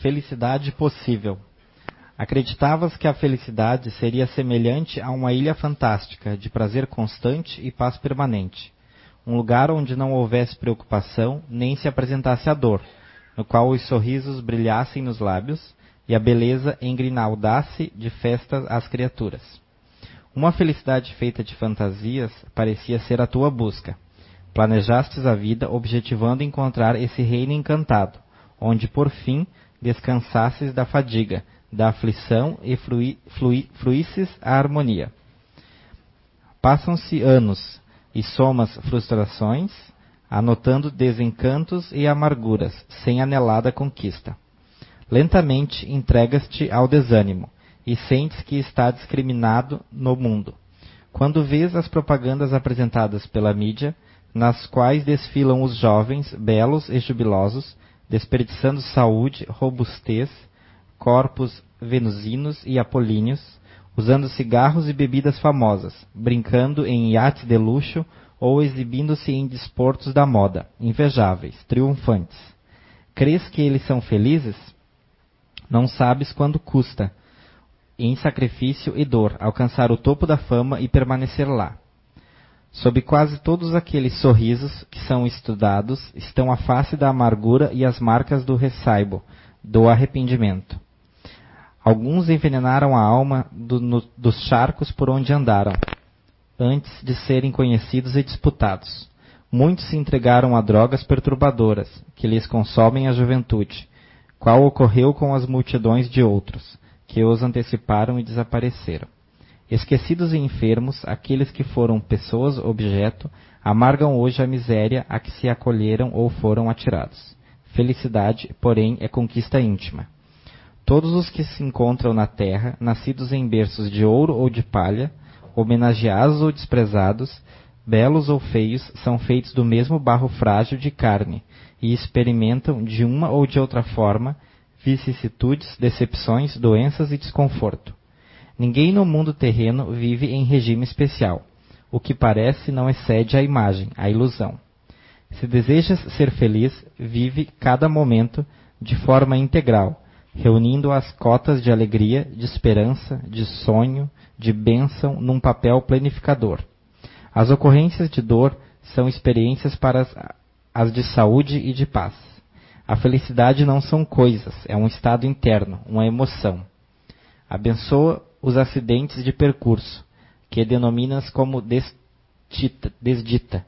Felicidade possível. Acreditavas que a felicidade seria semelhante a uma ilha fantástica, de prazer constante e paz permanente. Um lugar onde não houvesse preocupação, nem se apresentasse a dor, no qual os sorrisos brilhassem nos lábios e a beleza engrinaldasse de festa às criaturas. Uma felicidade feita de fantasias parecia ser a tua busca. Planejastes a vida objetivando encontrar esse reino encantado, onde por fim descansasses da fadiga, da aflição e flui, flui, fluísses a harmonia. Passam-se anos e somas frustrações, anotando desencantos e amarguras, sem anelada conquista. Lentamente entregas-te ao desânimo e sentes que está discriminado no mundo. Quando vês as propagandas apresentadas pela mídia, nas quais desfilam os jovens, belos e jubilosos, desperdiçando saúde, robustez, corpos venusinos e apolíneos, usando cigarros e bebidas famosas, brincando em iates de luxo ou exibindo-se em desportos da moda, invejáveis, triunfantes. Crês que eles são felizes? Não sabes quando custa, em sacrifício e dor, alcançar o topo da fama e permanecer lá. Sob quase todos aqueles sorrisos que são estudados estão a face da amargura e as marcas do ressaibo, do arrependimento. Alguns envenenaram a alma do, no, dos charcos por onde andaram, antes de serem conhecidos e disputados. Muitos se entregaram a drogas perturbadoras, que lhes consomem a juventude, qual ocorreu com as multidões de outros, que os anteciparam e desapareceram. Esquecidos e enfermos, aqueles que foram pessoas objeto, amargam hoje a miséria a que se acolheram ou foram atirados. Felicidade, porém, é conquista íntima. Todos os que se encontram na terra, nascidos em berços de ouro ou de palha, homenageados ou desprezados, belos ou feios, são feitos do mesmo barro frágil de carne e experimentam de uma ou de outra forma vicissitudes, decepções, doenças e desconforto. Ninguém no mundo terreno vive em regime especial. O que parece não excede a imagem, a ilusão. Se desejas ser feliz, vive cada momento de forma integral, reunindo as cotas de alegria, de esperança, de sonho, de bênção num papel planificador. As ocorrências de dor são experiências para as, as de saúde e de paz. A felicidade não são coisas, é um estado interno, uma emoção. Abençoa os acidentes de percurso, que denominas como desdita.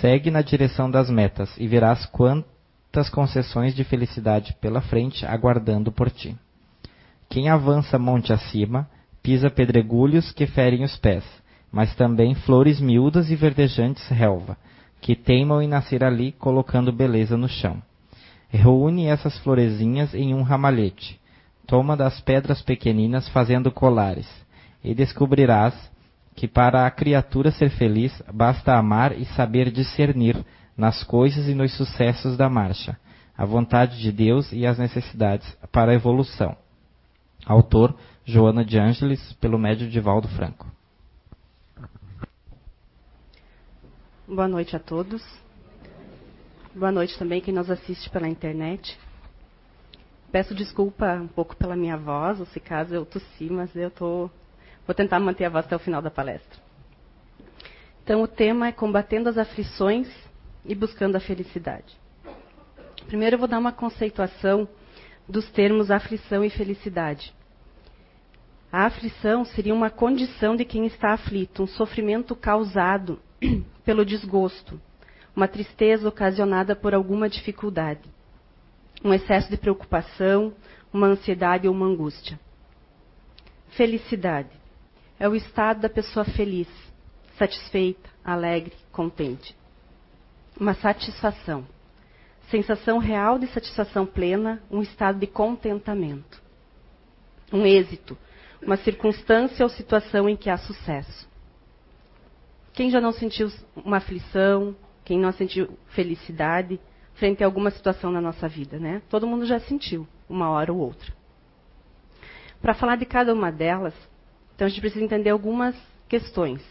Segue na direção das metas e verás quantas concessões de felicidade pela frente aguardando por ti. Quem avança monte acima, pisa pedregulhos que ferem os pés, mas também flores miúdas e verdejantes relva, que teimam em nascer ali colocando beleza no chão. Reúne essas florezinhas em um ramalhete, toma das pedras pequeninas fazendo colares, e descobrirás que para a criatura ser feliz basta amar e saber discernir nas coisas e nos sucessos da marcha, a vontade de Deus e as necessidades para a evolução. Autor Joana de Ângeles, pelo médio de Valdo Franco. Boa noite a todos. Boa noite também quem nos assiste pela internet. Peço desculpa um pouco pela minha voz, ou se caso eu tossi, mas eu tô, vou tentar manter a voz até o final da palestra. Então, o tema é combatendo as aflições e buscando a felicidade. Primeiro, eu vou dar uma conceituação dos termos aflição e felicidade. A aflição seria uma condição de quem está aflito, um sofrimento causado pelo desgosto, uma tristeza ocasionada por alguma dificuldade um excesso de preocupação, uma ansiedade ou uma angústia. Felicidade é o estado da pessoa feliz, satisfeita, alegre, contente. Uma satisfação. Sensação real de satisfação plena, um estado de contentamento. Um êxito, uma circunstância ou situação em que há sucesso. Quem já não sentiu uma aflição, quem não sentiu felicidade, frente a alguma situação na nossa vida, né? Todo mundo já sentiu, uma hora ou outra. Para falar de cada uma delas, então a gente precisa entender algumas questões.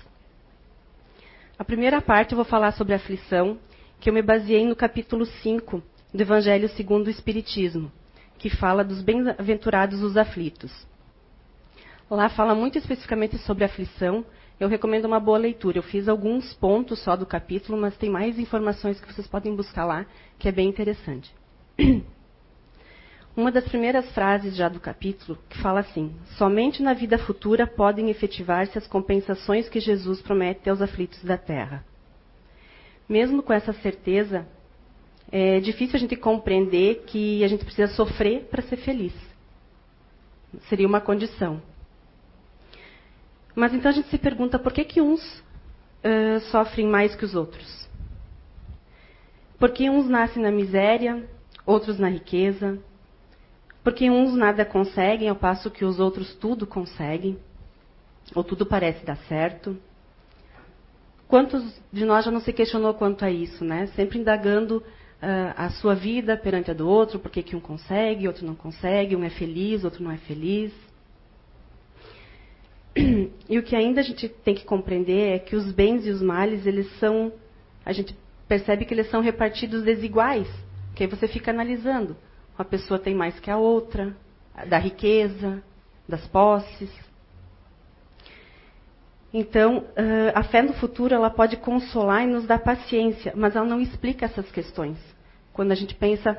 A primeira parte eu vou falar sobre a aflição, que eu me baseei no capítulo 5 do Evangelho segundo o Espiritismo, que fala dos bem-aventurados os aflitos. Lá fala muito especificamente sobre aflição. Eu recomendo uma boa leitura. Eu fiz alguns pontos só do capítulo, mas tem mais informações que vocês podem buscar lá, que é bem interessante. Uma das primeiras frases já do capítulo que fala assim: Somente na vida futura podem efetivar-se as compensações que Jesus promete aos aflitos da terra. Mesmo com essa certeza, é difícil a gente compreender que a gente precisa sofrer para ser feliz. Seria uma condição. Mas então a gente se pergunta por que, que uns uh, sofrem mais que os outros? Porque uns nascem na miséria, outros na riqueza. Porque uns nada conseguem, ao passo que os outros tudo conseguem. Ou tudo parece dar certo. Quantos de nós já não se questionou quanto a isso, né? Sempre indagando a sua vida perante a do outro, por que um consegue, outro não consegue, um é feliz, outro não é feliz. E o que ainda a gente tem que compreender é que os bens e os males, eles são, a gente percebe que eles são repartidos desiguais, que aí você fica analisando. Uma pessoa tem mais que a outra, da riqueza, das posses. Então, a fé no futuro ela pode consolar e nos dar paciência, mas ela não explica essas questões. Quando a gente pensa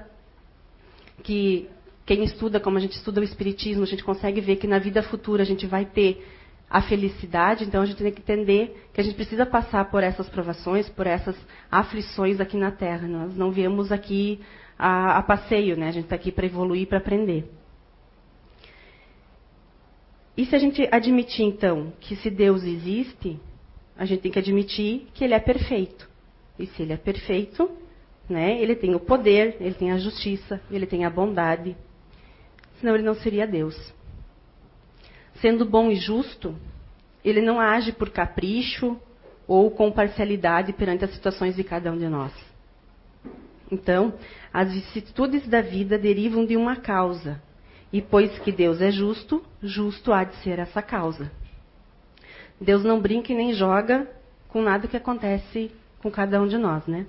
que quem estuda, como a gente estuda o Espiritismo, a gente consegue ver que na vida futura a gente vai ter a felicidade, então a gente tem que entender que a gente precisa passar por essas provações, por essas aflições aqui na Terra. Nós não viemos aqui a, a passeio, né? A gente está aqui para evoluir, para aprender. E se a gente admitir, então, que se Deus existe, a gente tem que admitir que Ele é perfeito. E se Ele é perfeito, né, Ele tem o poder, Ele tem a justiça, Ele tem a bondade. Senão Ele não seria Deus. Sendo bom e justo, Ele não age por capricho ou com parcialidade perante as situações de cada um de nós. Então, as vicissitudes da vida derivam de uma causa, e pois que Deus é justo, justo há de ser essa causa. Deus não brinca e nem joga com nada que acontece com cada um de nós, né?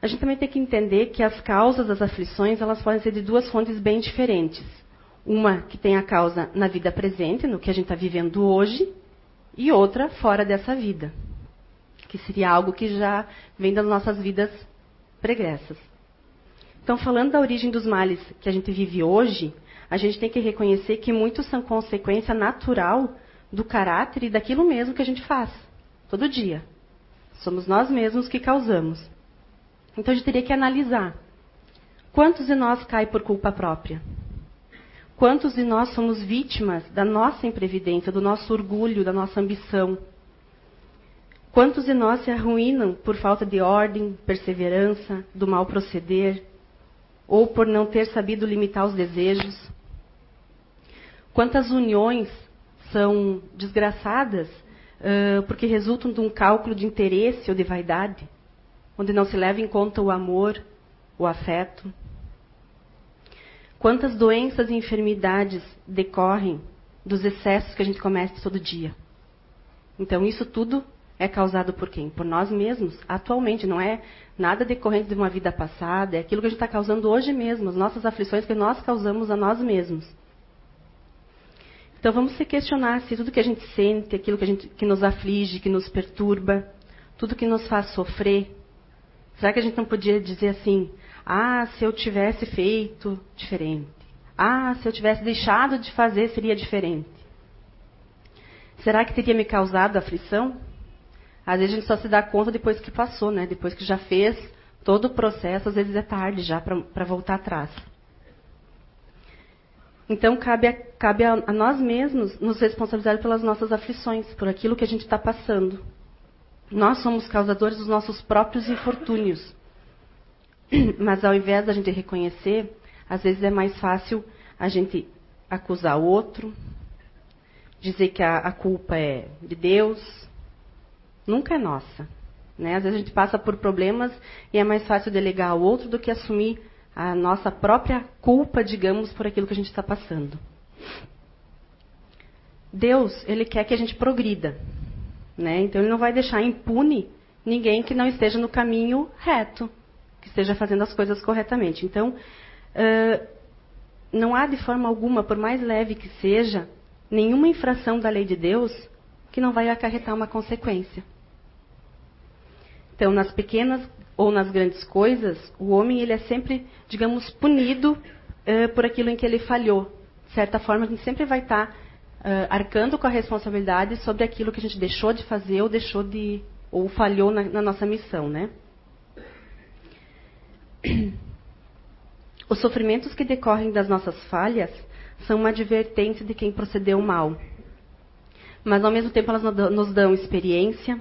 A gente também tem que entender que as causas das aflições, elas podem ser de duas fontes bem diferentes. Uma que tem a causa na vida presente, no que a gente está vivendo hoje, e outra fora dessa vida, que seria algo que já vem das nossas vidas pregressas. Então, falando da origem dos males que a gente vive hoje, a gente tem que reconhecer que muitos são consequência natural do caráter e daquilo mesmo que a gente faz, todo dia. Somos nós mesmos que causamos. Então, a gente teria que analisar. Quantos de nós cai por culpa própria? Quantos de nós somos vítimas da nossa imprevidência, do nosso orgulho, da nossa ambição? Quantos de nós se arruinam por falta de ordem, perseverança, do mal proceder, ou por não ter sabido limitar os desejos? Quantas uniões são desgraçadas uh, porque resultam de um cálculo de interesse ou de vaidade, onde não se leva em conta o amor, o afeto? Quantas doenças e enfermidades decorrem dos excessos que a gente comete todo dia? Então, isso tudo é causado por quem? Por nós mesmos, atualmente. Não é nada decorrente de uma vida passada, é aquilo que a gente está causando hoje mesmo, as nossas aflições que nós causamos a nós mesmos. Então vamos se questionar se tudo que a gente sente, aquilo que, gente, que nos aflige, que nos perturba, tudo que nos faz sofrer, será que a gente não podia dizer assim: ah, se eu tivesse feito diferente? Ah, se eu tivesse deixado de fazer, seria diferente? Será que teria me causado aflição? Às vezes a gente só se dá conta depois que passou, né? Depois que já fez todo o processo, às vezes é tarde já para voltar atrás. Então cabe, a, cabe a, a, nós mesmos nos responsabilizar pelas nossas aflições, por aquilo que a gente está passando. Nós somos causadores dos nossos próprios infortúnios. Mas ao invés da gente reconhecer, às vezes é mais fácil a gente acusar o outro, dizer que a, a culpa é de Deus, nunca é nossa. Né? Às vezes a gente passa por problemas e é mais fácil delegar ao outro do que assumir a nossa própria culpa, digamos, por aquilo que a gente está passando. Deus, ele quer que a gente progrida. Né? Então ele não vai deixar impune ninguém que não esteja no caminho reto, que esteja fazendo as coisas corretamente. Então, uh, não há de forma alguma, por mais leve que seja, nenhuma infração da lei de Deus que não vai acarretar uma consequência. Então, nas pequenas ou nas grandes coisas, o homem ele é sempre, digamos, punido uh, por aquilo em que ele falhou. De certa forma, a gente sempre vai estar tá, uh, arcando com a responsabilidade sobre aquilo que a gente deixou de fazer ou deixou de ou falhou na, na nossa missão, né? Os sofrimentos que decorrem das nossas falhas são uma advertência de quem procedeu mal. Mas, ao mesmo tempo, elas nos dão experiência,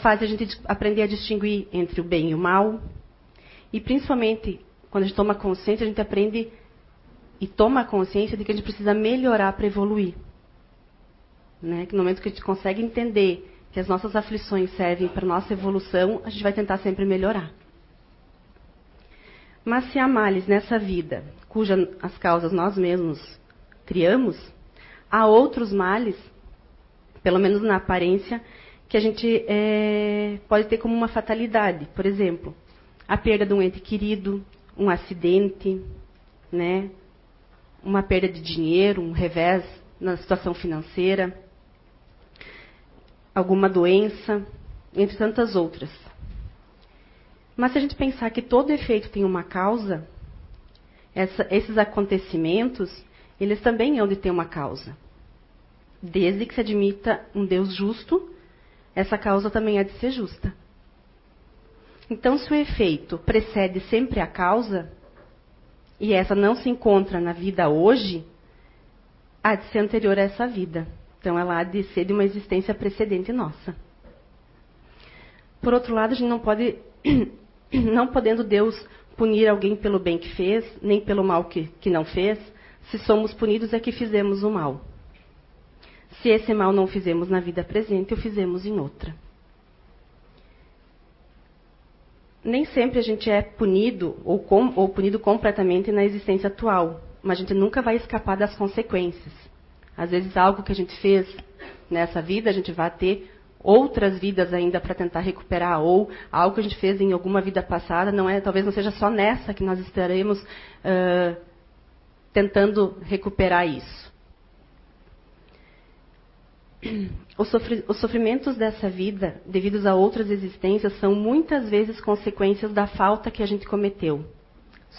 fazem a gente aprender a distinguir entre o bem e o mal. E, principalmente, quando a gente toma consciência, a gente aprende e toma consciência de que a gente precisa melhorar para evoluir. Né? No momento que a gente consegue entender que as nossas aflições servem para nossa evolução, a gente vai tentar sempre melhorar. Mas se há males nessa vida, cujas as causas nós mesmos criamos, há outros males, pelo menos na aparência, que a gente é, pode ter como uma fatalidade. Por exemplo, a perda de um ente querido, um acidente, né, uma perda de dinheiro, um revés na situação financeira, alguma doença, entre tantas outras. Mas se a gente pensar que todo efeito tem uma causa, essa, esses acontecimentos, eles também hão de ter uma causa. Desde que se admita um Deus justo, essa causa também há de ser justa. Então, se o efeito precede sempre a causa, e essa não se encontra na vida hoje, há de ser anterior a essa vida. Então, ela há de ser de uma existência precedente nossa. Por outro lado, a gente não pode não podendo Deus punir alguém pelo bem que fez, nem pelo mal que, que não fez, se somos punidos é que fizemos o mal. Se esse mal não fizemos na vida presente, o fizemos em outra. Nem sempre a gente é punido ou, com, ou punido completamente na existência atual, mas a gente nunca vai escapar das consequências. Às vezes, algo que a gente fez nessa vida, a gente vai ter outras vidas ainda para tentar recuperar, ou algo que a gente fez em alguma vida passada, não é, talvez não seja só nessa que nós estaremos uh, tentando recuperar isso. Os, sofri os sofrimentos dessa vida, devidos a outras existências, são muitas vezes consequências da falta que a gente cometeu.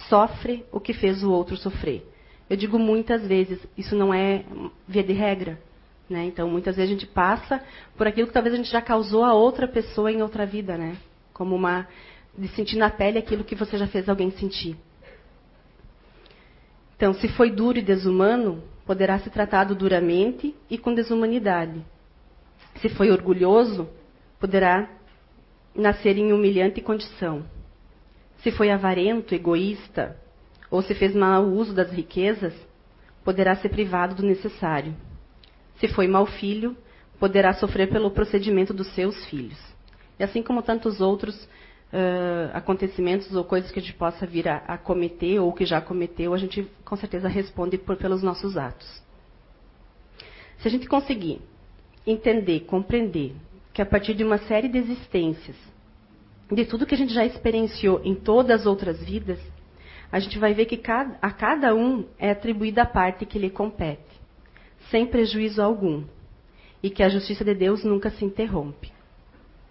Sofre o que fez o outro sofrer. Eu digo muitas vezes, isso não é via de regra. Né? Então, muitas vezes a gente passa por aquilo que talvez a gente já causou a outra pessoa em outra vida, né? Como uma de sentir na pele aquilo que você já fez alguém sentir. Então, se foi duro e desumano, poderá ser tratado duramente e com desumanidade. Se foi orgulhoso, poderá nascer em humilhante condição. Se foi avarento, egoísta, ou se fez mau uso das riquezas, poderá ser privado do necessário. Se foi mau filho, poderá sofrer pelo procedimento dos seus filhos. E assim como tantos outros uh, acontecimentos ou coisas que a gente possa vir a, a, cometer ou que já cometeu, a gente com certeza responde por, pelos nossos atos. Se a gente conseguir entender, compreender que a partir de uma série de existências, de tudo que a gente já experienciou em todas as outras vidas, a gente vai ver que cada, a cada um é atribuída a parte que lhe compete sem prejuízo algum, e que a justiça de Deus nunca se interrompe.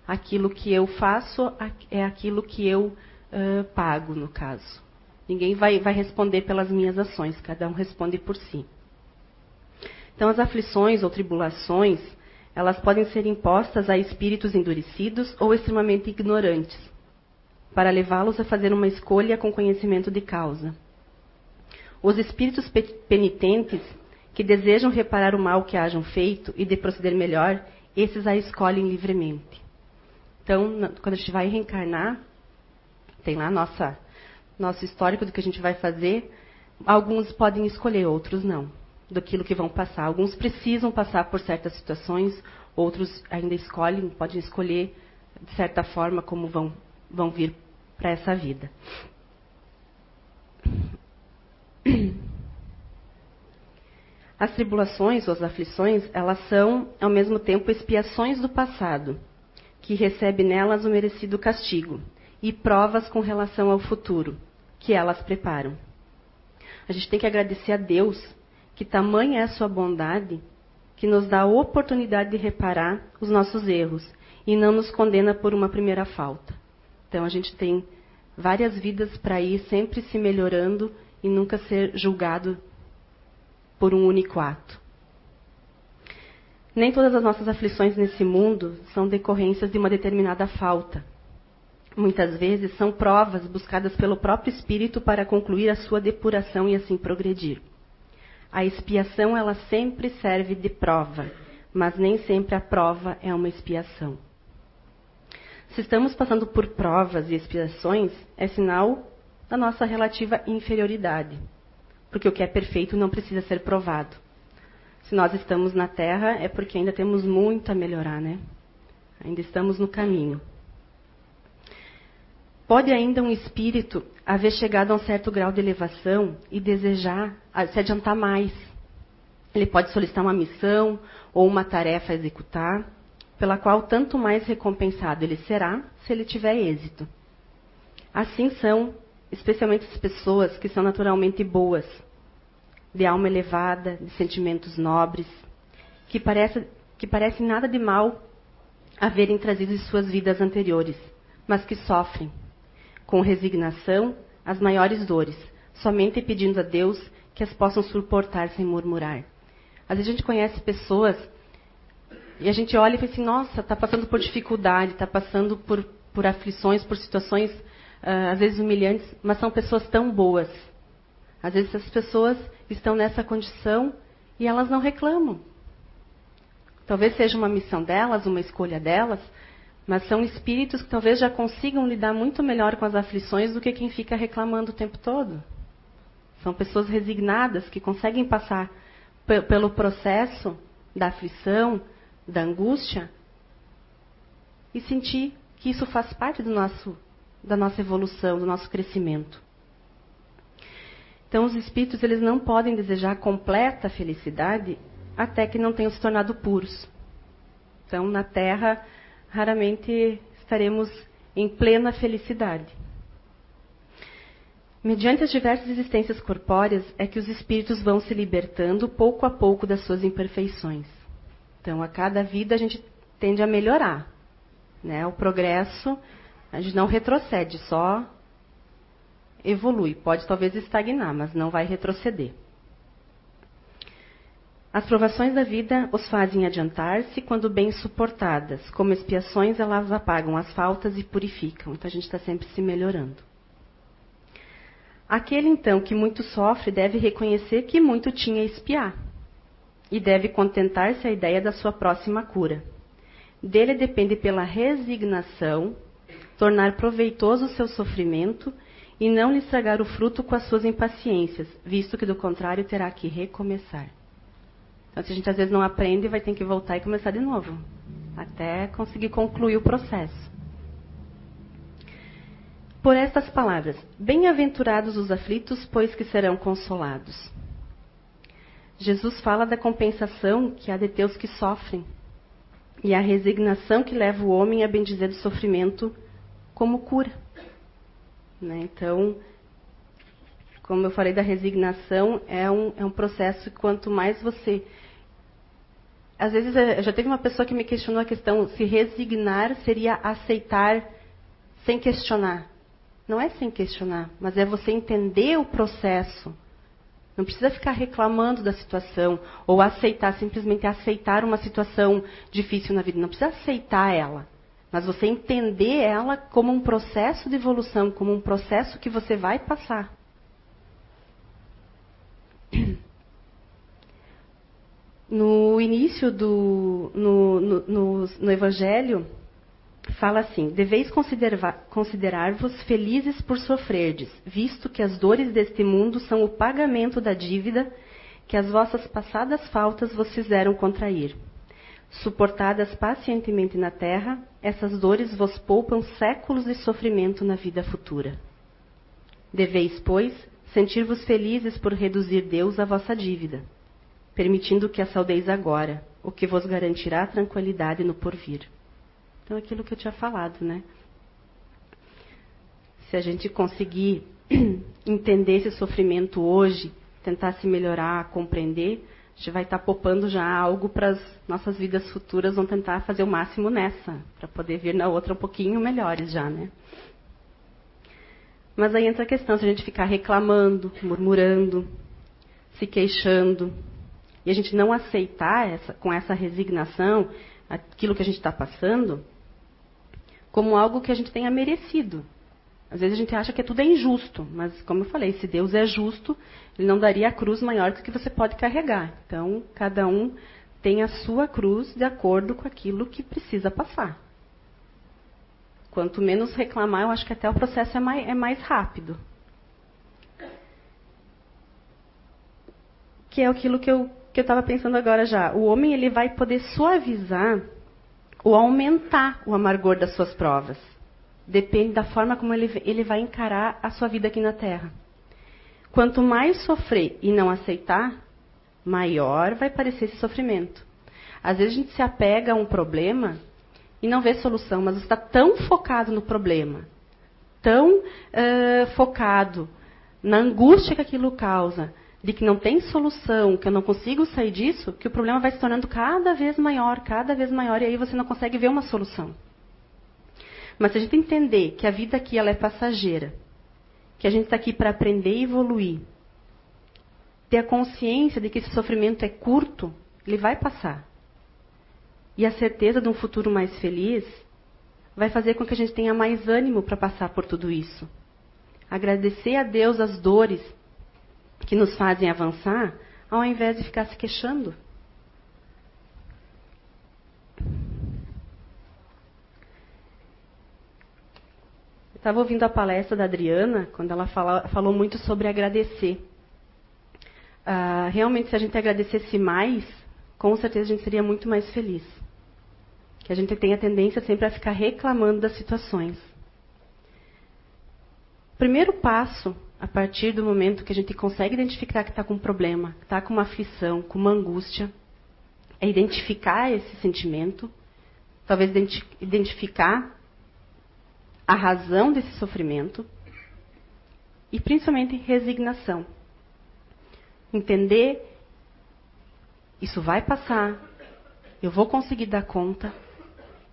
Aquilo que eu faço é aquilo que eu uh, pago, no caso. Ninguém vai, vai responder pelas minhas ações, cada um responde por si. Então, as aflições ou tribulações, elas podem ser impostas a espíritos endurecidos ou extremamente ignorantes, para levá-los a fazer uma escolha com conhecimento de causa. Os espíritos penitentes que desejam reparar o mal que hajam feito e de proceder melhor, esses a escolhem livremente. Então, quando a gente vai reencarnar, tem lá nossa nosso histórico do que a gente vai fazer. Alguns podem escolher, outros não, do que vão passar. Alguns precisam passar por certas situações, outros ainda escolhem, podem escolher de certa forma como vão, vão vir para essa vida. As tribulações ou as aflições, elas são, ao mesmo tempo, expiações do passado, que recebe nelas o merecido castigo, e provas com relação ao futuro, que elas preparam. A gente tem que agradecer a Deus que tamanha é a sua bondade que nos dá a oportunidade de reparar os nossos erros e não nos condena por uma primeira falta. Então a gente tem várias vidas para ir sempre se melhorando e nunca ser julgado por um único ato. Nem todas as nossas aflições nesse mundo são decorrências de uma determinada falta. Muitas vezes são provas buscadas pelo próprio espírito para concluir a sua depuração e assim progredir. A expiação ela sempre serve de prova, mas nem sempre a prova é uma expiação. Se estamos passando por provas e expiações, é sinal da nossa relativa inferioridade, porque o que é perfeito não precisa ser provado. Se nós estamos na Terra, é porque ainda temos muito a melhorar, né? Ainda estamos no caminho. Pode ainda um espírito haver chegado a um certo grau de elevação e desejar se adiantar mais. Ele pode solicitar uma missão ou uma tarefa a executar, pela qual tanto mais recompensado ele será se ele tiver êxito. Assim são, especialmente as pessoas que são naturalmente boas, de alma elevada, de sentimentos nobres, que parece, que parece nada de mal haverem trazido em suas vidas anteriores, mas que sofrem com resignação as maiores dores, somente pedindo a Deus que as possam suportar sem murmurar. Às vezes a gente conhece pessoas e a gente olha e fala assim, nossa, está passando por dificuldade, está passando por, por aflições, por situações às vezes humilhantes, mas são pessoas tão boas. Às vezes as pessoas estão nessa condição e elas não reclamam. Talvez seja uma missão delas, uma escolha delas, mas são espíritos que talvez já consigam lidar muito melhor com as aflições do que quem fica reclamando o tempo todo. São pessoas resignadas que conseguem passar pelo processo da aflição, da angústia e sentir que isso faz parte do nosso, da nossa evolução, do nosso crescimento. Então, os espíritos eles não podem desejar completa felicidade até que não tenham se tornado puros. Então, na Terra, raramente estaremos em plena felicidade. Mediante as diversas existências corpóreas é que os espíritos vão se libertando pouco a pouco das suas imperfeições. Então, a cada vida a gente tende a melhorar. Né? O progresso, a gente não retrocede, só evolui. Pode talvez estagnar, mas não vai retroceder. As provações da vida os fazem adiantar-se quando bem suportadas. Como expiações, elas apagam as faltas e purificam. Então a gente está sempre se melhorando. Aquele então que muito sofre deve reconhecer que muito tinha a espiar e deve contentar-se à ideia da sua próxima cura. Dele depende pela resignação tornar proveitoso o seu sofrimento e não lhe estragar o fruto com as suas impaciências, visto que do contrário terá que recomeçar. Então, se a gente às vezes não aprende, vai ter que voltar e começar de novo, até conseguir concluir o processo. Por estas palavras, bem-aventurados os aflitos, pois que serão consolados. Jesus fala da compensação que há de ter os que sofrem e a resignação que leva o homem a bendizer o sofrimento como cura. Né? Então, como eu falei da resignação, é um, é um processo que quanto mais você às vezes eh, já teve uma pessoa que me questionou a questão se resignar seria aceitar sem questionar. Não é sem questionar, mas é você entender o processo. Não precisa ficar reclamando da situação ou aceitar, simplesmente aceitar uma situação difícil na vida. Não precisa aceitar ela, mas você entender ela como um processo de evolução, como um processo que você vai passar. no início do no, no, no, no Evangelho fala assim: deveis considerar-vos felizes por sofrerdes, visto que as dores deste mundo são o pagamento da dívida que as vossas passadas faltas vos fizeram contrair. Suportadas pacientemente na terra, essas dores vos poupam séculos de sofrimento na vida futura. Deveis, pois, sentir-vos felizes por reduzir Deus a vossa dívida permitindo que a saudeis agora, o que vos garantirá tranquilidade no porvir. Então, aquilo que eu tinha falado, né? Se a gente conseguir entender esse sofrimento hoje, tentar se melhorar, compreender, a gente vai estar tá poupando já algo para as nossas vidas futuras, vamos tentar fazer o máximo nessa, para poder vir na outra um pouquinho melhores já, né? Mas aí entra a questão, se a gente ficar reclamando, murmurando, se queixando, e a gente não aceitar essa, com essa resignação aquilo que a gente está passando, como algo que a gente tenha merecido. Às vezes a gente acha que tudo é injusto, mas como eu falei, se Deus é justo, Ele não daria a cruz maior do que você pode carregar. Então, cada um tem a sua cruz de acordo com aquilo que precisa passar. Quanto menos reclamar, eu acho que até o processo é mais, é mais rápido. Que é aquilo que eu que eu estava pensando agora já. O homem ele vai poder suavizar ou aumentar o amargor das suas provas. Depende da forma como ele, ele vai encarar a sua vida aqui na Terra. Quanto mais sofrer e não aceitar, maior vai parecer esse sofrimento. Às vezes a gente se apega a um problema e não vê solução, mas está tão focado no problema, tão uh, focado na angústia que aquilo causa, de que não tem solução, que eu não consigo sair disso, que o problema vai se tornando cada vez maior, cada vez maior, e aí você não consegue ver uma solução. Mas se a gente entender que a vida aqui ela é passageira, que a gente está aqui para aprender e evoluir, ter a consciência de que esse sofrimento é curto, ele vai passar. E a certeza de um futuro mais feliz vai fazer com que a gente tenha mais ânimo para passar por tudo isso. Agradecer a Deus as dores que nos fazem avançar, ao invés de ficar se queixando. Estava ouvindo a palestra da Adriana, quando ela fala, falou muito sobre agradecer. Uh, realmente, se a gente agradecesse mais, com certeza a gente seria muito mais feliz. Que a gente tem a tendência sempre a ficar reclamando das situações. O primeiro passo a partir do momento que a gente consegue identificar que está com um problema, que está com uma aflição, com uma angústia, é identificar esse sentimento, talvez identificar a razão desse sofrimento e principalmente resignação. Entender isso vai passar, eu vou conseguir dar conta.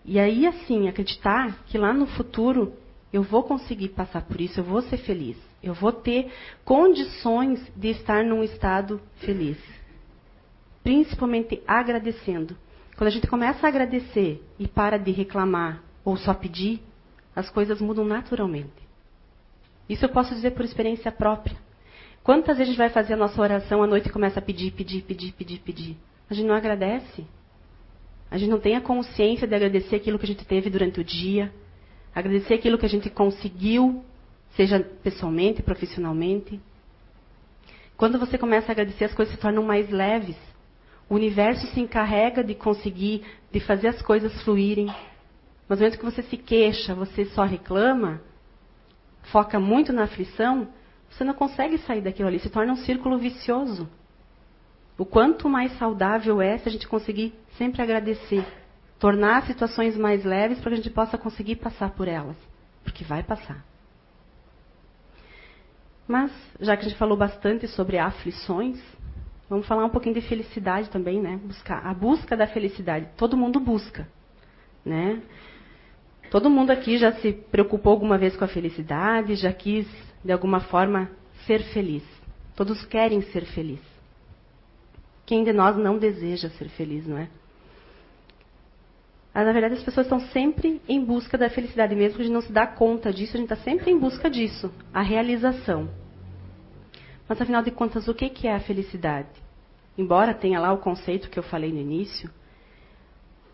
E aí assim, acreditar que lá no futuro eu vou conseguir passar por isso, eu vou ser feliz. Eu vou ter condições de estar num estado feliz. Principalmente agradecendo. Quando a gente começa a agradecer e para de reclamar ou só pedir, as coisas mudam naturalmente. Isso eu posso dizer por experiência própria. Quantas vezes a gente vai fazer a nossa oração à noite e começa a pedir, pedir, pedir, pedir, pedir? A gente não agradece. A gente não tem a consciência de agradecer aquilo que a gente teve durante o dia, agradecer aquilo que a gente conseguiu seja pessoalmente, profissionalmente. Quando você começa a agradecer, as coisas se tornam mais leves. O universo se encarrega de conseguir, de fazer as coisas fluírem. Mas no momento que você se queixa, você só reclama, foca muito na aflição, você não consegue sair daquilo ali, se torna um círculo vicioso. O quanto mais saudável é se a gente conseguir sempre agradecer, tornar as situações mais leves para que a gente possa conseguir passar por elas, porque vai passar. Mas, já que a gente falou bastante sobre aflições, vamos falar um pouquinho de felicidade também, né? Buscar a busca da felicidade. Todo mundo busca, né? Todo mundo aqui já se preocupou alguma vez com a felicidade, já quis de alguma forma ser feliz. Todos querem ser feliz. Quem de nós não deseja ser feliz, não é? Mas, na verdade, as pessoas estão sempre em busca da felicidade, mesmo que a gente não se dá conta disso, a gente está sempre em busca disso, a realização. Mas afinal de contas, o que é a felicidade? Embora tenha lá o conceito que eu falei no início,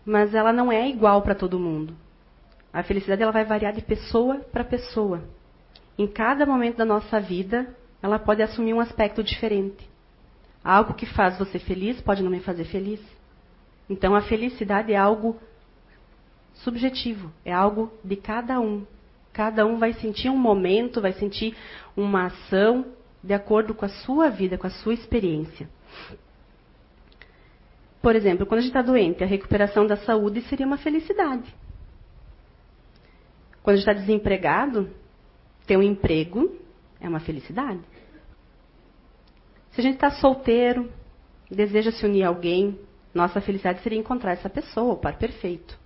mas ela não é igual para todo mundo. A felicidade ela vai variar de pessoa para pessoa. Em cada momento da nossa vida, ela pode assumir um aspecto diferente. Algo que faz você feliz pode não me fazer feliz. Então a felicidade é algo subjetivo, é algo de cada um. Cada um vai sentir um momento, vai sentir uma ação de acordo com a sua vida, com a sua experiência. Por exemplo, quando a gente está doente, a recuperação da saúde seria uma felicidade. Quando a gente está desempregado, ter um emprego É uma felicidade. Se a gente está solteiro, deseja se unir a alguém, nossa felicidade seria encontrar essa pessoa, o par perfeito.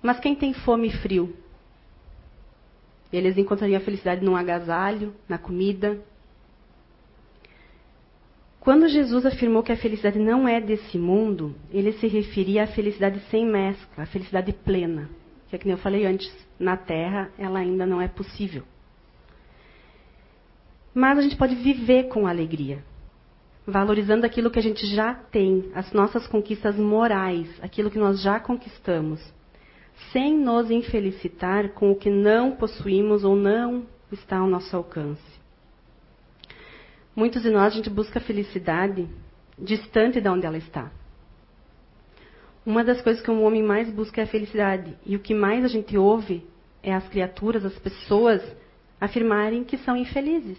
Mas quem tem fome e frio? Eles encontrariam a felicidade num agasalho, na comida. Quando Jesus afirmou que a felicidade não é desse mundo, ele se referia à felicidade sem mescla, à felicidade plena. Que é que nem eu falei antes, na Terra ela ainda não é possível. Mas a gente pode viver com alegria, valorizando aquilo que a gente já tem, as nossas conquistas morais, aquilo que nós já conquistamos sem nos infelicitar com o que não possuímos ou não está ao nosso alcance. Muitos de nós a gente busca felicidade distante de onde ela está. Uma das coisas que um homem mais busca é a felicidade, e o que mais a gente ouve é as criaturas, as pessoas afirmarem que são infelizes.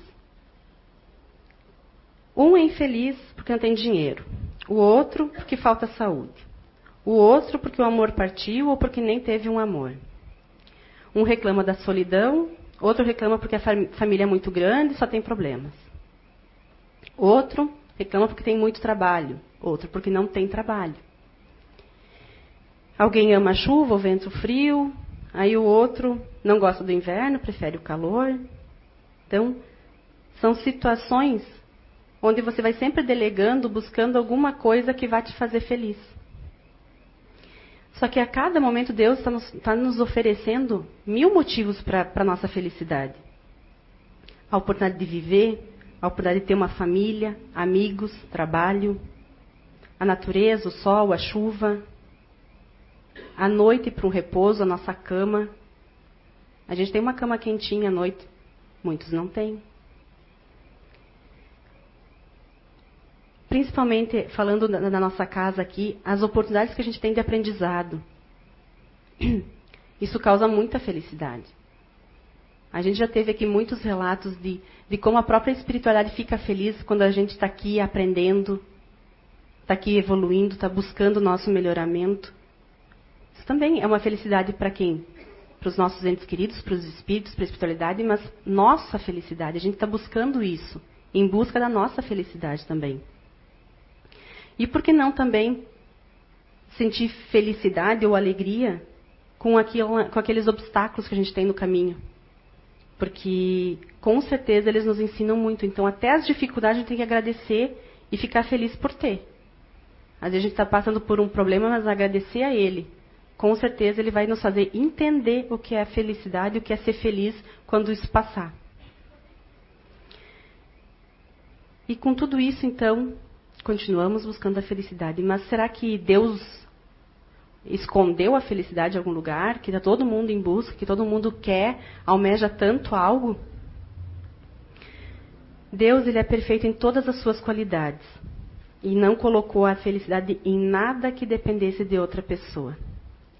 Um é infeliz porque não tem dinheiro, o outro porque falta saúde o outro porque o amor partiu ou porque nem teve um amor. Um reclama da solidão, outro reclama porque a família é muito grande e só tem problemas. Outro reclama porque tem muito trabalho, outro porque não tem trabalho. Alguém ama a chuva, o vento frio, aí o outro não gosta do inverno, prefere o calor. Então, são situações onde você vai sempre delegando, buscando alguma coisa que vai te fazer feliz. Só que a cada momento Deus está nos, tá nos oferecendo mil motivos para a nossa felicidade. A oportunidade de viver, a oportunidade de ter uma família, amigos, trabalho, a natureza, o sol, a chuva, a noite para um repouso, a nossa cama. A gente tem uma cama quentinha à noite, muitos não têm. principalmente falando da nossa casa aqui, as oportunidades que a gente tem de aprendizado. Isso causa muita felicidade. A gente já teve aqui muitos relatos de, de como a própria espiritualidade fica feliz quando a gente está aqui aprendendo, está aqui evoluindo, está buscando o nosso melhoramento. Isso também é uma felicidade para quem? Para os nossos entes queridos, para os espíritos, para a espiritualidade, mas nossa felicidade. A gente está buscando isso, em busca da nossa felicidade também. E por que não também sentir felicidade ou alegria com, aquilo, com aqueles obstáculos que a gente tem no caminho? Porque com certeza eles nos ensinam muito. Então, até as dificuldades a gente tem que agradecer e ficar feliz por ter. Às vezes a gente está passando por um problema, mas agradecer a ele. Com certeza ele vai nos fazer entender o que é felicidade, o que é ser feliz quando isso passar. E com tudo isso, então, continuamos buscando a felicidade. Mas será que Deus escondeu a felicidade em algum lugar? Que está todo mundo em busca, que todo mundo quer, almeja tanto algo? Deus ele é perfeito em todas as suas qualidades e não colocou a felicidade em nada que dependesse de outra pessoa,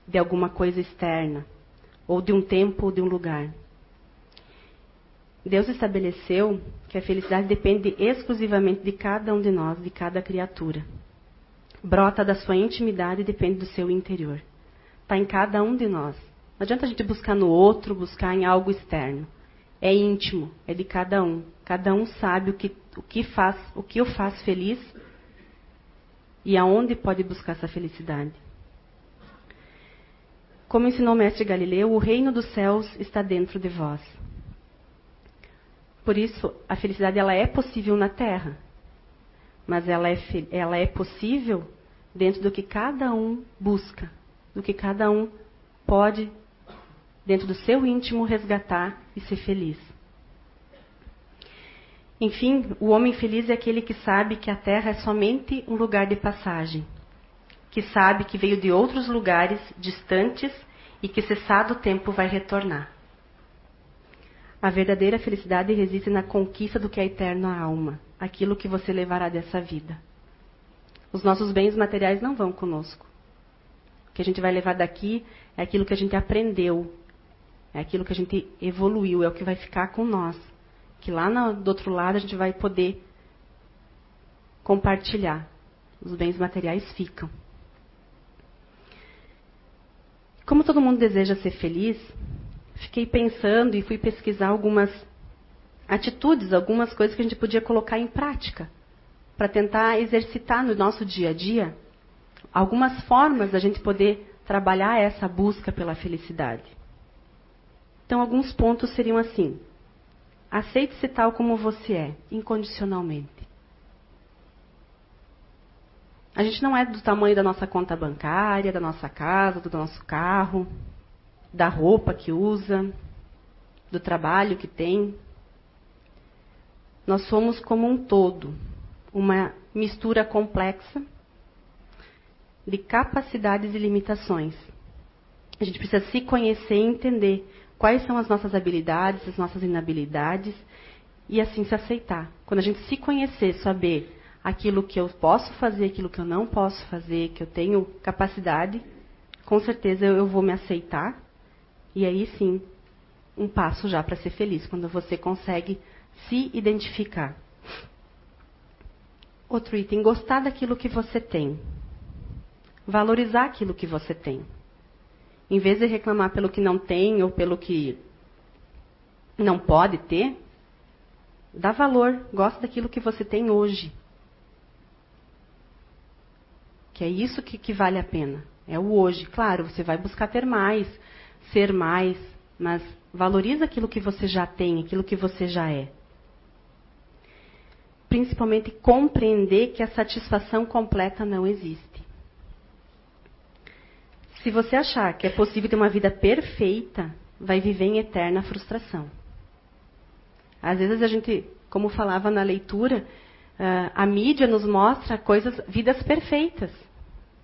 de alguma coisa externa, ou de um tempo ou de um lugar. Deus estabeleceu que a felicidade depende exclusivamente de cada um de nós, de cada criatura. Brota da sua intimidade e depende do seu interior. Está em cada um de nós. Não adianta a gente buscar no outro, buscar em algo externo. É íntimo, é de cada um. Cada um sabe o que, o que faz, o que o faz feliz e aonde pode buscar essa felicidade. Como ensinou o mestre Galileu, o reino dos céus está dentro de vós. Por isso, a felicidade ela é possível na Terra, mas ela é, ela é possível dentro do que cada um busca, do que cada um pode, dentro do seu íntimo, resgatar e ser feliz. Enfim, o homem feliz é aquele que sabe que a Terra é somente um lugar de passagem, que sabe que veio de outros lugares distantes e que, cessado o tempo, vai retornar. A verdadeira felicidade reside na conquista do que é eterno à alma, aquilo que você levará dessa vida. Os nossos bens materiais não vão conosco. O que a gente vai levar daqui é aquilo que a gente aprendeu, é aquilo que a gente evoluiu, é o que vai ficar com nós. Que lá no, do outro lado a gente vai poder compartilhar. Os bens materiais ficam. Como todo mundo deseja ser feliz, fiquei pensando e fui pesquisar algumas atitudes, algumas coisas que a gente podia colocar em prática para tentar exercitar no nosso dia a dia algumas formas da gente poder trabalhar essa busca pela felicidade. Então, alguns pontos seriam assim: aceite-se tal como você é, incondicionalmente. A gente não é do tamanho da nossa conta bancária, da nossa casa, do nosso carro, da roupa que usa, do trabalho que tem. Nós somos como um todo, uma mistura complexa de capacidades e limitações. A gente precisa se conhecer e entender quais são as nossas habilidades, as nossas inabilidades e assim se aceitar. Quando a gente se conhecer, saber aquilo que eu posso fazer, aquilo que eu não posso fazer, que eu tenho capacidade, com certeza eu vou me aceitar. E aí sim, um passo já para ser feliz, quando você consegue se identificar. Outro item, gostar daquilo que você tem. Valorizar aquilo que você tem. Em vez de reclamar pelo que não tem ou pelo que não pode ter, dá valor, gosta daquilo que você tem hoje. Que é isso que, que vale a pena. É o hoje. Claro, você vai buscar ter mais, ser mais, mas valoriza aquilo que você já tem, aquilo que você já é. Principalmente compreender que a satisfação completa não existe. Se você achar que é possível ter uma vida perfeita, vai viver em eterna frustração. Às vezes a gente, como falava na leitura, ah, a mídia nos mostra coisas, vidas perfeitas.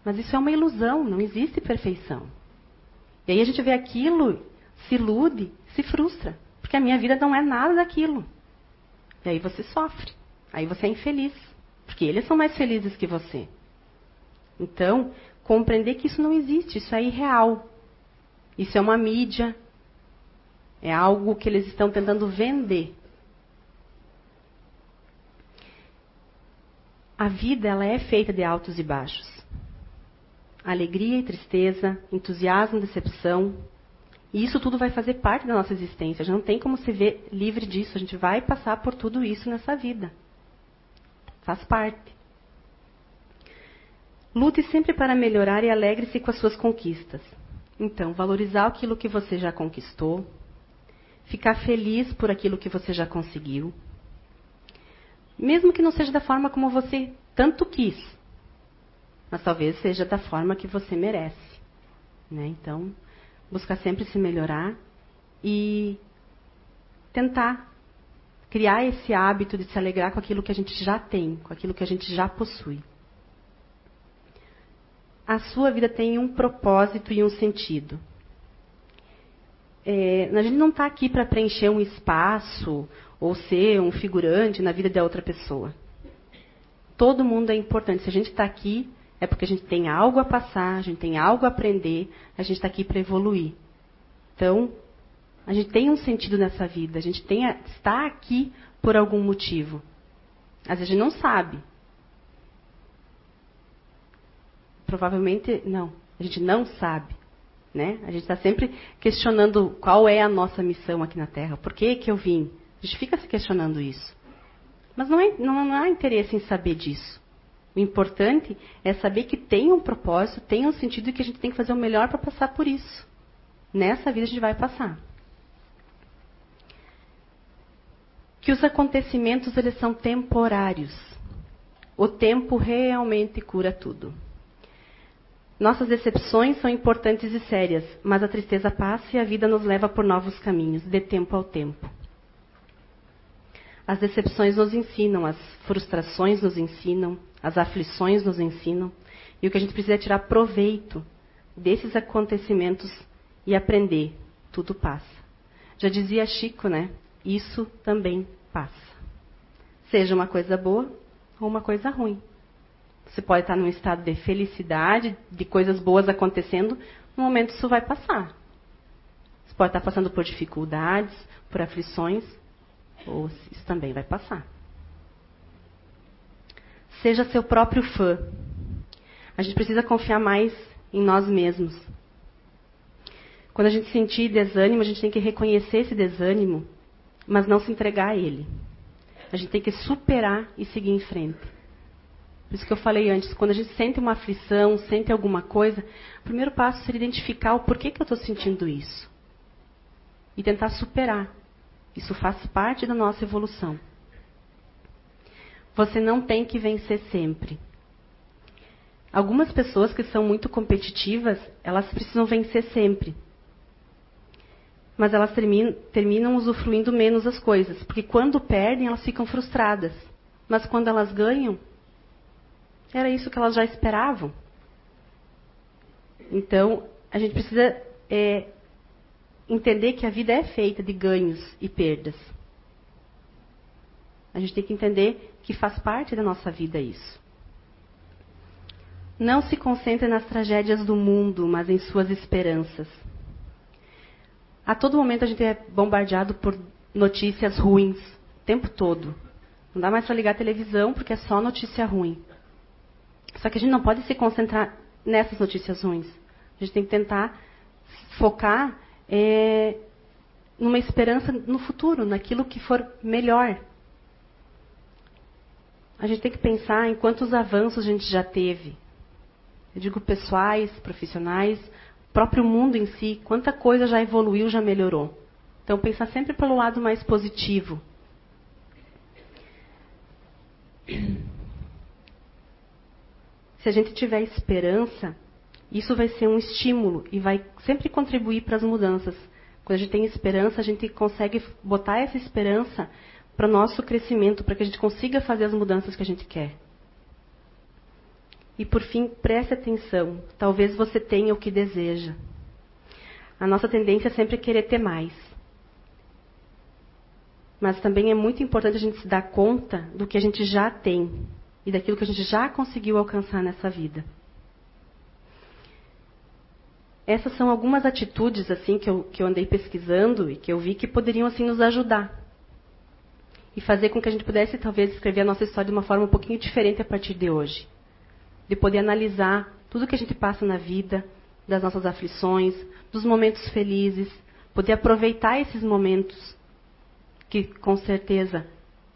Mas isso é uma ilusão, não existe perfeição. E aí a gente vê aquilo, se ilude, se frustra. Porque a minha vida não é nada daquilo. E aí você sofre. Aí você é infeliz. Porque eles são mais felizes que você. Então, compreender que isso não existe, isso é irreal. Isso é uma mídia. É algo que eles estão tentando vender. A vida ela é feita de altos e baixos alegria e tristeza, entusiasmo e decepção. E isso tudo vai fazer parte da nossa existência. A gente não tem como se ver livre disso. A gente vai passar por tudo isso nessa vida. Faz parte. Lute sempre para melhorar e alegre-se com as suas conquistas. Então, valorizar aquilo que você já conquistou, ficar feliz por aquilo que você já conseguiu, mesmo que não seja da forma como você tanto quis, mas talvez seja da forma que você merece. Né? Então, buscar sempre se melhorar e tentar criar esse hábito de se alegrar com aquilo que a gente já tem, com aquilo que a gente já possui. A sua vida tem um propósito e um sentido. É, a gente não está aqui para preencher um espaço ou ser um figurante na vida da outra pessoa. Todo mundo é importante. Se a gente está aqui, é porque a gente tem algo a passar, a gente tem algo a aprender, a gente está aqui para evoluir. Então, a gente tem um sentido nessa vida, a gente tem a, está aqui por algum motivo. Às vezes a gente não sabe. Provavelmente não, a gente não sabe. Né? A gente está sempre questionando qual é a nossa missão aqui na Terra, por que, que eu vim? A gente fica se questionando isso. Mas não, é, não, não há interesse em saber disso. O importante é saber que tem um propósito, tem um sentido e que a gente tem que fazer o melhor para passar por isso. Nessa vida a gente vai passar. Que os acontecimentos eles são temporários. O tempo realmente cura tudo. Nossas decepções são importantes e sérias, mas a tristeza passa e a vida nos leva por novos caminhos, de tempo ao tempo. As decepções nos ensinam, as frustrações nos ensinam, as aflições nos ensinam. E o que a gente precisa é tirar proveito desses acontecimentos e aprender. Tudo passa. Já dizia Chico, né? Isso também passa. Seja uma coisa boa ou uma coisa ruim. Você pode estar num estado de felicidade, de coisas boas acontecendo, no momento isso vai passar. Você pode estar passando por dificuldades, por aflições, ou isso também vai passar. Seja seu próprio fã. A gente precisa confiar mais em nós mesmos. Quando a gente sentir desânimo, a gente tem que reconhecer esse desânimo, mas não se entregar a ele. A gente tem que superar e seguir em frente. Por isso que eu falei antes, quando a gente sente uma aflição, sente alguma coisa, o primeiro passo seria identificar o porquê que eu estou sentindo isso. E tentar superar. Isso faz parte da nossa evolução. Você não tem que vencer sempre. Algumas pessoas que são muito competitivas, elas precisam vencer sempre. Mas elas terminam, terminam usufruindo menos as coisas, porque quando perdem, elas ficam frustradas. Mas quando elas ganham, era isso que elas já esperavam. Então, a gente precisa é, entender que a vida é feita de ganhos e perdas. A gente tem que entender que faz parte da nossa vida isso. Não se concentre nas tragédias do mundo, mas em suas esperanças. A todo momento a gente é bombardeado por notícias ruins, o tempo todo. Não dá mais para ligar a televisão porque é só notícia ruim. Só que a gente não pode se concentrar nessas notícias ruins. A gente tem que tentar focar é, numa esperança no futuro, naquilo que for melhor. A gente tem que pensar em quantos avanços a gente já teve. Eu digo pessoais, profissionais, próprio mundo em si, quanta coisa já evoluiu, já melhorou. Então, pensar sempre pelo lado mais positivo. Se a gente tiver esperança, isso vai ser um estímulo e vai sempre contribuir para as mudanças. Quando a gente tem esperança, a gente consegue botar essa esperança para o nosso crescimento, para que a gente consiga fazer as mudanças que a gente quer. E por fim, preste atenção. Talvez você tenha o que deseja. A nossa tendência é sempre querer ter mais. Mas também é muito importante a gente se dar conta do que a gente já tem e daquilo que a gente já conseguiu alcançar nessa vida. Essas são algumas atitudes assim que eu, que eu andei pesquisando e que eu vi que poderiam assim nos ajudar. E fazer com que a gente pudesse talvez escrever a nossa história de uma forma um pouquinho diferente a partir de hoje, de poder analisar tudo que a gente passa na vida, das nossas aflições, dos momentos felizes, poder aproveitar esses momentos que com certeza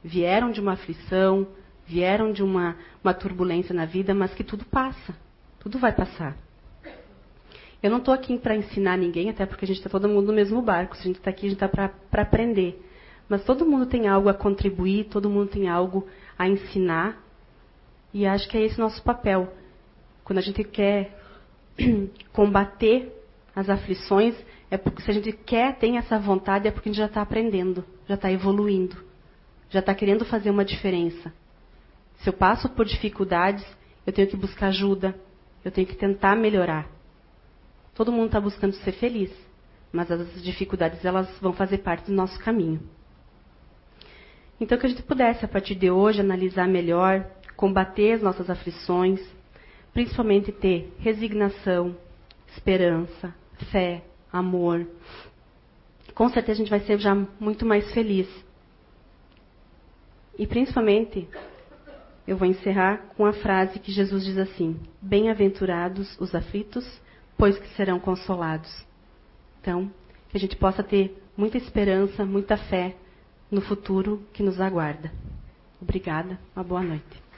vieram de uma aflição, vieram de uma, uma turbulência na vida, mas que tudo passa, tudo vai passar. Eu não estou aqui para ensinar ninguém, até porque a gente está todo mundo no mesmo barco. Se a gente está aqui, a gente está para aprender. Mas todo mundo tem algo a contribuir, todo mundo tem algo a ensinar. E acho que é esse nosso papel. Quando a gente quer combater as aflições, é porque se a gente quer, tem essa vontade, é porque a gente já está aprendendo, já está evoluindo, já está querendo fazer uma diferença. Se eu passo por dificuldades, eu tenho que buscar ajuda, eu tenho que tentar melhorar. Todo mundo está buscando ser feliz, mas as dificuldades elas vão fazer parte do nosso caminho. Então que a gente pudesse a partir de hoje analisar melhor, combater as nossas aflições, principalmente ter resignação, esperança, fé, amor. Com certeza a gente vai ser já muito mais feliz. E principalmente, eu vou encerrar com a frase que Jesus diz assim: Bem-aventurados os aflitos, pois que serão consolados. Então, que a gente possa ter muita esperança, muita fé no futuro que nos aguarda. Obrigada, uma boa noite.